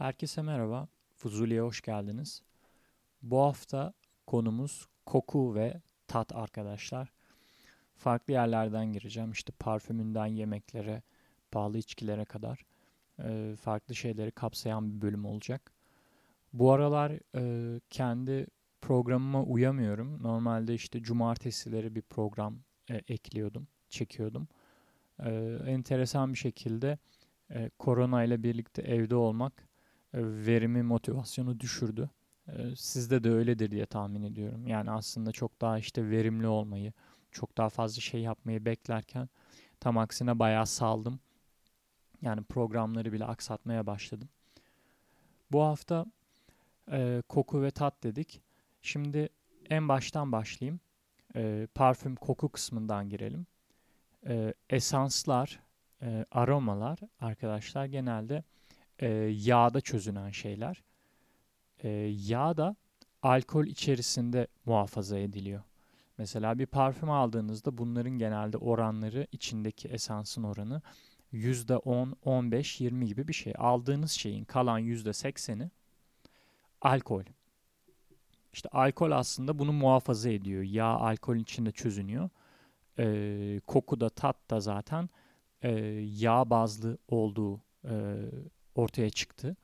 Herkese merhaba. Fuzuli'ye hoş geldiniz. Bu hafta konumuz koku ve tat arkadaşlar. Farklı yerlerden gireceğim. İşte parfümünden yemeklere, pahalı içkilere kadar e, farklı şeyleri kapsayan bir bölüm olacak. Bu aralar e, kendi programıma uyamıyorum. Normalde işte cumartesileri bir program e, ekliyordum, çekiyordum. E, enteresan bir şekilde e, korona ile birlikte evde olmak verimi, motivasyonu düşürdü. E, sizde de öyledir diye tahmin ediyorum. Yani aslında çok daha işte verimli olmayı, çok daha fazla şey yapmayı beklerken tam aksine bayağı saldım. Yani programları bile aksatmaya başladım. Bu hafta e, koku ve tat dedik. Şimdi en baştan başlayayım. E, parfüm koku kısmından girelim. E, esanslar, e, aromalar arkadaşlar genelde e, yağda çözünen şeyler. E, yağ da alkol içerisinde muhafaza ediliyor. Mesela bir parfüm aldığınızda bunların genelde oranları içindeki esansın oranı %10, 15, 20 gibi bir şey. Aldığınız şeyin kalan %80'i alkol. İşte alkol aslında bunu muhafaza ediyor. Yağ alkolün içinde çözünüyor. Ee, koku da tat da zaten e, yağ bazlı olduğu e, ortaya çıktı.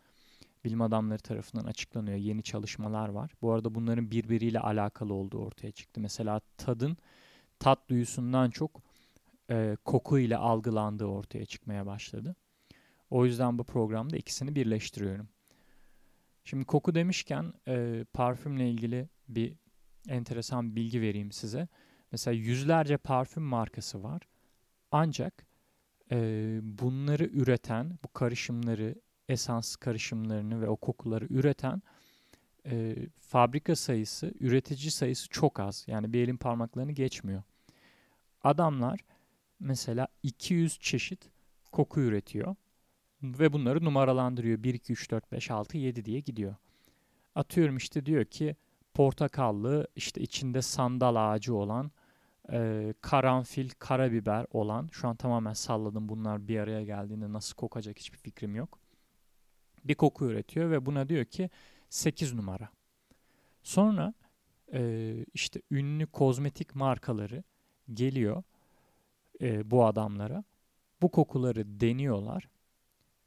Bilim adamları tarafından açıklanıyor. Yeni çalışmalar var. Bu arada bunların birbiriyle alakalı olduğu ortaya çıktı. Mesela tadın tat duyusundan çok e, koku ile algılandığı ortaya çıkmaya başladı. O yüzden bu programda ikisini birleştiriyorum. Şimdi koku demişken e, parfümle ilgili bir enteresan bilgi vereyim size. Mesela yüzlerce parfüm markası var. Ancak e, bunları üreten, bu karışımları, esans karışımlarını ve o kokuları üreten e, fabrika sayısı, üretici sayısı çok az. Yani bir elin parmaklarını geçmiyor. Adamlar mesela 200 çeşit koku üretiyor ve bunları numaralandırıyor. 1, 2, 3, 4, 5, 6, 7 diye gidiyor. Atıyorum işte diyor ki portakallı işte içinde sandal ağacı olan e, karanfil, karabiber olan şu an tamamen salladım bunlar bir araya geldiğinde nasıl kokacak hiçbir fikrim yok. Bir koku üretiyor ve buna diyor ki 8 numara. Sonra e, işte ünlü kozmetik markaları geliyor e, bu adamlara. Bu kokuları deniyorlar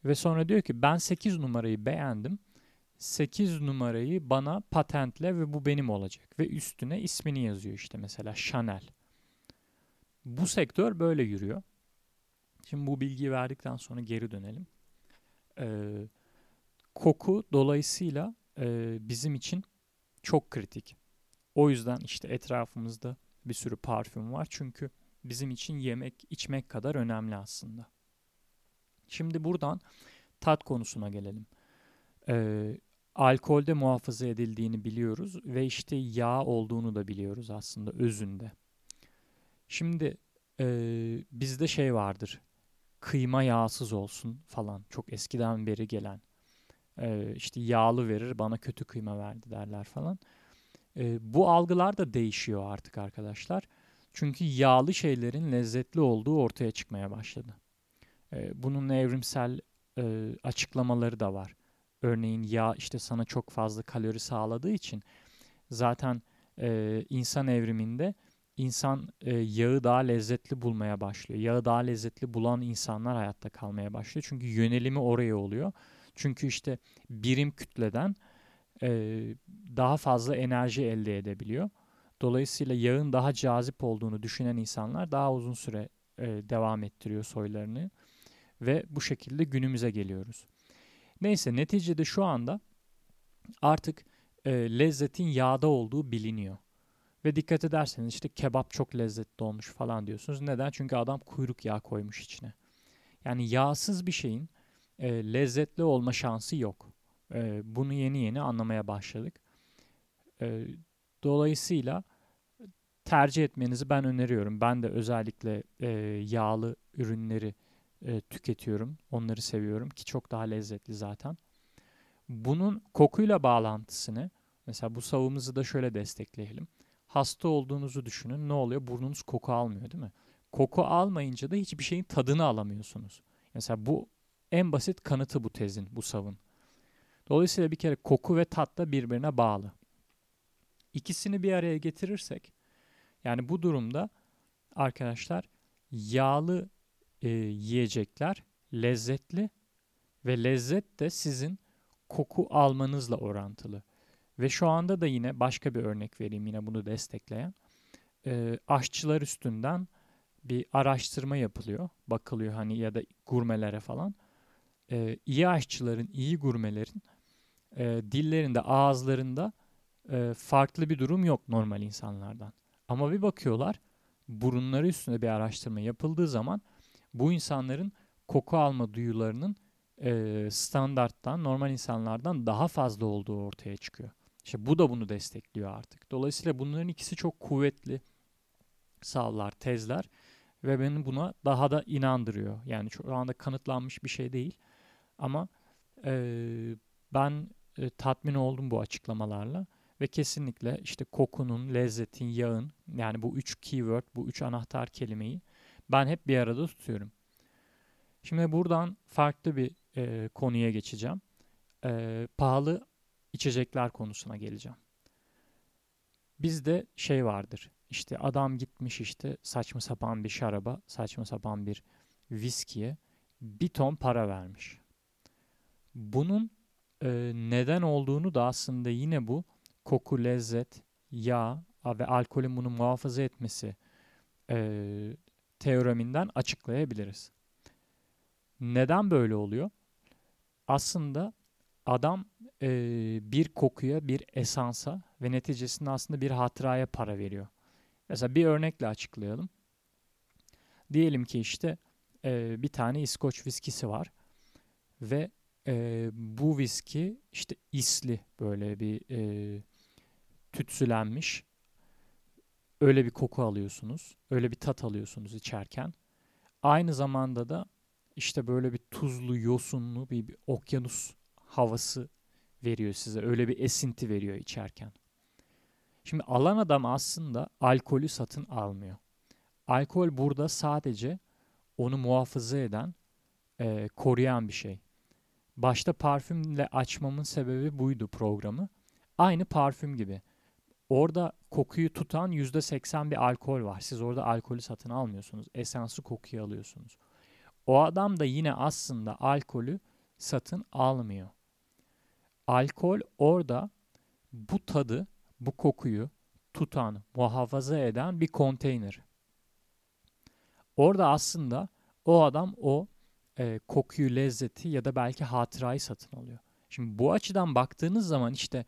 ve sonra diyor ki ben 8 numarayı beğendim. 8 numarayı bana patentle ve bu benim olacak. Ve üstüne ismini yazıyor işte mesela Chanel. Bu sektör böyle yürüyor. Şimdi bu bilgiyi verdikten sonra geri dönelim. Ee, koku dolayısıyla e, bizim için çok kritik. O yüzden işte etrafımızda bir sürü parfüm var. Çünkü bizim için yemek, içmek kadar önemli aslında. Şimdi buradan tat konusuna gelelim. Ee, alkolde muhafaza edildiğini biliyoruz ve işte yağ olduğunu da biliyoruz aslında özünde. Şimdi e, bizde şey vardır. Kıyma yağsız olsun falan. Çok eskiden beri gelen. E, işte yağlı verir bana kötü kıyma verdi derler falan. E, bu algılar da değişiyor artık arkadaşlar. Çünkü yağlı şeylerin lezzetli olduğu ortaya çıkmaya başladı. E, bunun evrimsel e, açıklamaları da var. Örneğin yağ işte sana çok fazla kalori sağladığı için zaten e, insan evriminde insan e, yağı daha lezzetli bulmaya başlıyor. Yağı daha lezzetli bulan insanlar hayatta kalmaya başlıyor. Çünkü yönelimi oraya oluyor. Çünkü işte birim kütleden e, daha fazla enerji elde edebiliyor. Dolayısıyla yağın daha cazip olduğunu düşünen insanlar daha uzun süre e, devam ettiriyor soylarını ve bu şekilde günümüze geliyoruz. Neyse neticede şu anda artık e, lezzetin yağda olduğu biliniyor. Ve dikkat ederseniz işte kebap çok lezzetli olmuş falan diyorsunuz. Neden? Çünkü adam kuyruk yağı koymuş içine. Yani yağsız bir şeyin e, lezzetli olma şansı yok. E, bunu yeni yeni anlamaya başladık. E, dolayısıyla tercih etmenizi ben öneriyorum. Ben de özellikle e, yağlı ürünleri e, tüketiyorum. Onları seviyorum ki çok daha lezzetli zaten. Bunun kokuyla bağlantısını mesela bu savımızı da şöyle destekleyelim hasta olduğunuzu düşünün. Ne oluyor? Burnunuz koku almıyor değil mi? Koku almayınca da hiçbir şeyin tadını alamıyorsunuz. Mesela bu en basit kanıtı bu tezin, bu savın. Dolayısıyla bir kere koku ve tat da birbirine bağlı. İkisini bir araya getirirsek yani bu durumda arkadaşlar yağlı e, yiyecekler lezzetli ve lezzet de sizin koku almanızla orantılı. Ve şu anda da yine başka bir örnek vereyim yine bunu destekleyen. E, aşçılar üstünden bir araştırma yapılıyor. Bakılıyor hani ya da gurmelere falan. E, iyi aşçıların, iyi gurmelerin e, dillerinde, ağızlarında e, farklı bir durum yok normal insanlardan. Ama bir bakıyorlar burunları üstünde bir araştırma yapıldığı zaman bu insanların koku alma duyularının e, standarttan, normal insanlardan daha fazla olduğu ortaya çıkıyor. İşte bu da bunu destekliyor artık. Dolayısıyla bunların ikisi çok kuvvetli savlar, tezler ve beni buna daha da inandırıyor. Yani şu anda kanıtlanmış bir şey değil. Ama e, ben e, tatmin oldum bu açıklamalarla ve kesinlikle işte kokunun, lezzetin, yağın yani bu üç keyword, bu üç anahtar kelimeyi ben hep bir arada tutuyorum. Şimdi buradan farklı bir e, konuya geçeceğim. E, pahalı içecekler konusuna geleceğim. Bizde şey vardır. İşte adam gitmiş işte saçma sapan bir şaraba, saçma sapan bir viskiye bir ton para vermiş. Bunun e, neden olduğunu da aslında yine bu koku, lezzet, yağ ve alkolün bunu muhafaza etmesi e, teoreminden açıklayabiliriz. Neden böyle oluyor? Aslında adam e, bir kokuya, bir esansa ve neticesinde aslında bir hatıraya para veriyor. Mesela bir örnekle açıklayalım. Diyelim ki işte e, bir tane İskoç viskisi var ve e, bu viski işte isli böyle bir e, tütsülenmiş öyle bir koku alıyorsunuz. Öyle bir tat alıyorsunuz içerken. Aynı zamanda da işte böyle bir tuzlu, yosunlu bir, bir okyanus havası veriyor size. Öyle bir esinti veriyor içerken. Şimdi alan adam aslında alkolü satın almıyor. Alkol burada sadece onu muhafaza eden, e, koruyan bir şey. Başta parfümle açmamın sebebi buydu programı. Aynı parfüm gibi. Orada kokuyu tutan %80 bir alkol var. Siz orada alkolü satın almıyorsunuz. Esansı kokuyu alıyorsunuz. O adam da yine aslında alkolü satın almıyor. Alkol orada bu tadı, bu kokuyu tutan, muhafaza eden bir konteyner. Orada aslında o adam o e, kokuyu, lezzeti ya da belki hatırayı satın alıyor. Şimdi bu açıdan baktığınız zaman işte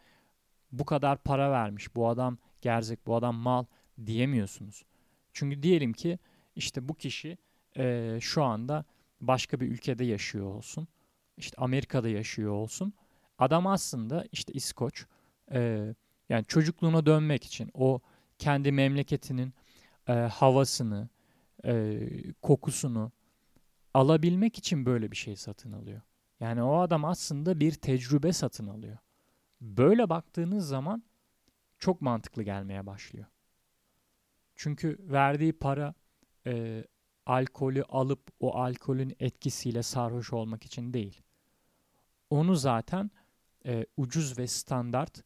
bu kadar para vermiş, bu adam gerzek, bu adam mal diyemiyorsunuz. Çünkü diyelim ki işte bu kişi e, şu anda başka bir ülkede yaşıyor olsun. İşte Amerika'da yaşıyor olsun. Adam aslında işte İskoç e, yani çocukluğuna dönmek için o kendi memleketinin e, havasını, e, kokusunu alabilmek için böyle bir şey satın alıyor. Yani o adam aslında bir tecrübe satın alıyor. Böyle baktığınız zaman çok mantıklı gelmeye başlıyor. Çünkü verdiği para e, alkolü alıp o alkolün etkisiyle sarhoş olmak için değil. Onu zaten e, ucuz ve standart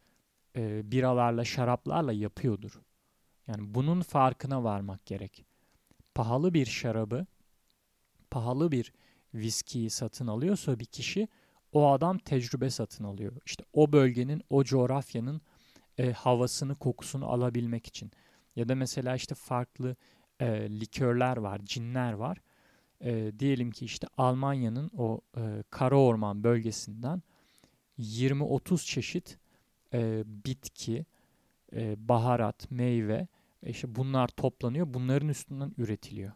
e, biralarla, şaraplarla yapıyordur. Yani bunun farkına varmak gerek. Pahalı bir şarabı, pahalı bir viskiyi satın alıyorsa bir kişi o adam tecrübe satın alıyor. İşte o bölgenin, o coğrafyanın e, havasını, kokusunu alabilmek için. Ya da mesela işte farklı e, likörler var, cinler var. E, diyelim ki işte Almanya'nın o e, kara orman bölgesinden 20-30 çeşit e, bitki, e, baharat, meyve e, işte bunlar toplanıyor. Bunların üstünden üretiliyor.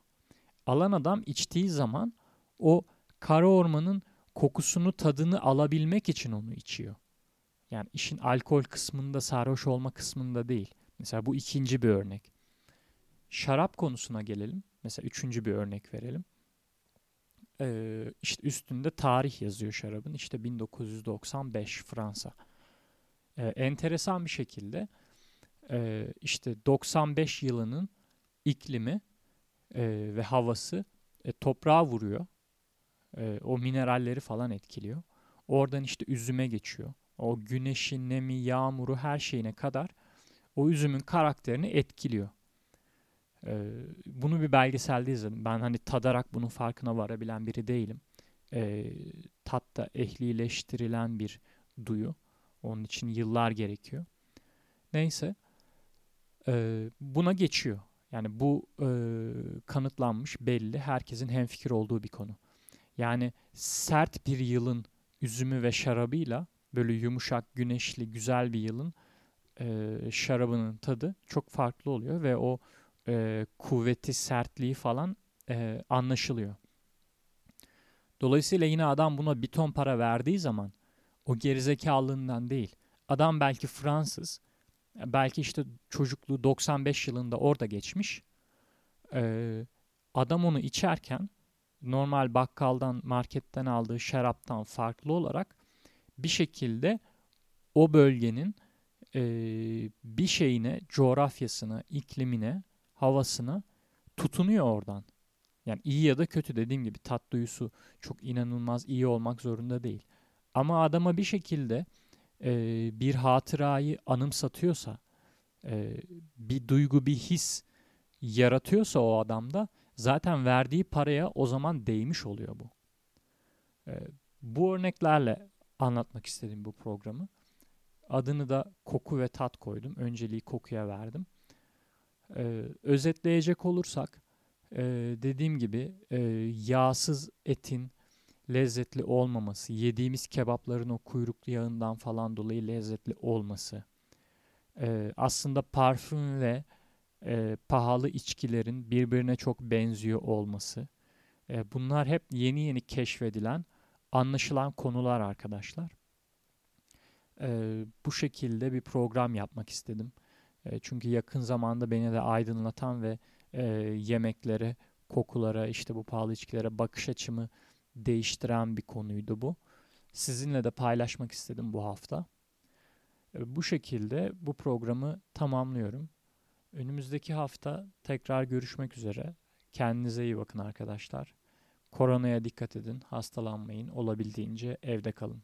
Alan adam içtiği zaman o kara ormanın kokusunu, tadını alabilmek için onu içiyor. Yani işin alkol kısmında, sarhoş olma kısmında değil. Mesela bu ikinci bir örnek. Şarap konusuna gelelim. Mesela üçüncü bir örnek verelim. Ee, işte üstünde tarih yazıyor şarabın. İşte 1995 Fransa. Ee, enteresan bir şekilde e, işte 95 yılının iklimi e, ve havası e, toprağa vuruyor. E, o mineralleri falan etkiliyor. Oradan işte üzüme geçiyor. O güneşi, nemi, yağmuru her şeyine kadar o üzümün karakterini etkiliyor. Bunu bir belgeselde izledim. Ben hani tadarak bunun farkına varabilen biri değilim. Ee, tat da ehlileştirilen bir duyu. Onun için yıllar gerekiyor. Neyse. Ee, buna geçiyor. Yani bu e, kanıtlanmış belli. Herkesin hemfikir olduğu bir konu. Yani sert bir yılın üzümü ve şarabıyla böyle yumuşak, güneşli, güzel bir yılın e, şarabının tadı çok farklı oluyor ve o e, kuvveti, sertliği falan e, anlaşılıyor. Dolayısıyla yine adam buna bir ton para verdiği zaman o gerizekalılığından değil. Adam belki Fransız, belki işte çocukluğu 95 yılında orada geçmiş. Ee, adam onu içerken normal bakkaldan, marketten aldığı şaraptan farklı olarak bir şekilde o bölgenin e, bir şeyine, coğrafyasına, iklimine, havasına tutunuyor oradan. Yani iyi ya da kötü dediğim gibi tat duyusu çok inanılmaz iyi olmak zorunda değil. Ama adama bir şekilde e, bir hatırayı anımsatıyorsa, e, bir duygu, bir his yaratıyorsa o adamda zaten verdiği paraya o zaman değmiş oluyor bu. E, bu örneklerle anlatmak istedim bu programı. Adını da koku ve tat koydum. Önceliği kokuya verdim. Ee, özetleyecek olursak e, dediğim gibi e, yağsız etin lezzetli olmaması, yediğimiz kebapların o kuyruklu yağından falan dolayı lezzetli olması, e, aslında parfüm ve e, pahalı içkilerin birbirine çok benziyor olması, e, bunlar hep yeni yeni keşfedilen, anlaşılan konular arkadaşlar. E, bu şekilde bir program yapmak istedim. E, çünkü yakın zamanda beni de aydınlatan ve e, yemeklere, kokulara, işte bu pahalı içkilere bakış açımı değiştiren bir konuydu bu. Sizinle de paylaşmak istedim bu hafta. E, bu şekilde bu programı tamamlıyorum. Önümüzdeki hafta tekrar görüşmek üzere. Kendinize iyi bakın arkadaşlar. Koronaya dikkat edin, hastalanmayın, olabildiğince evde kalın.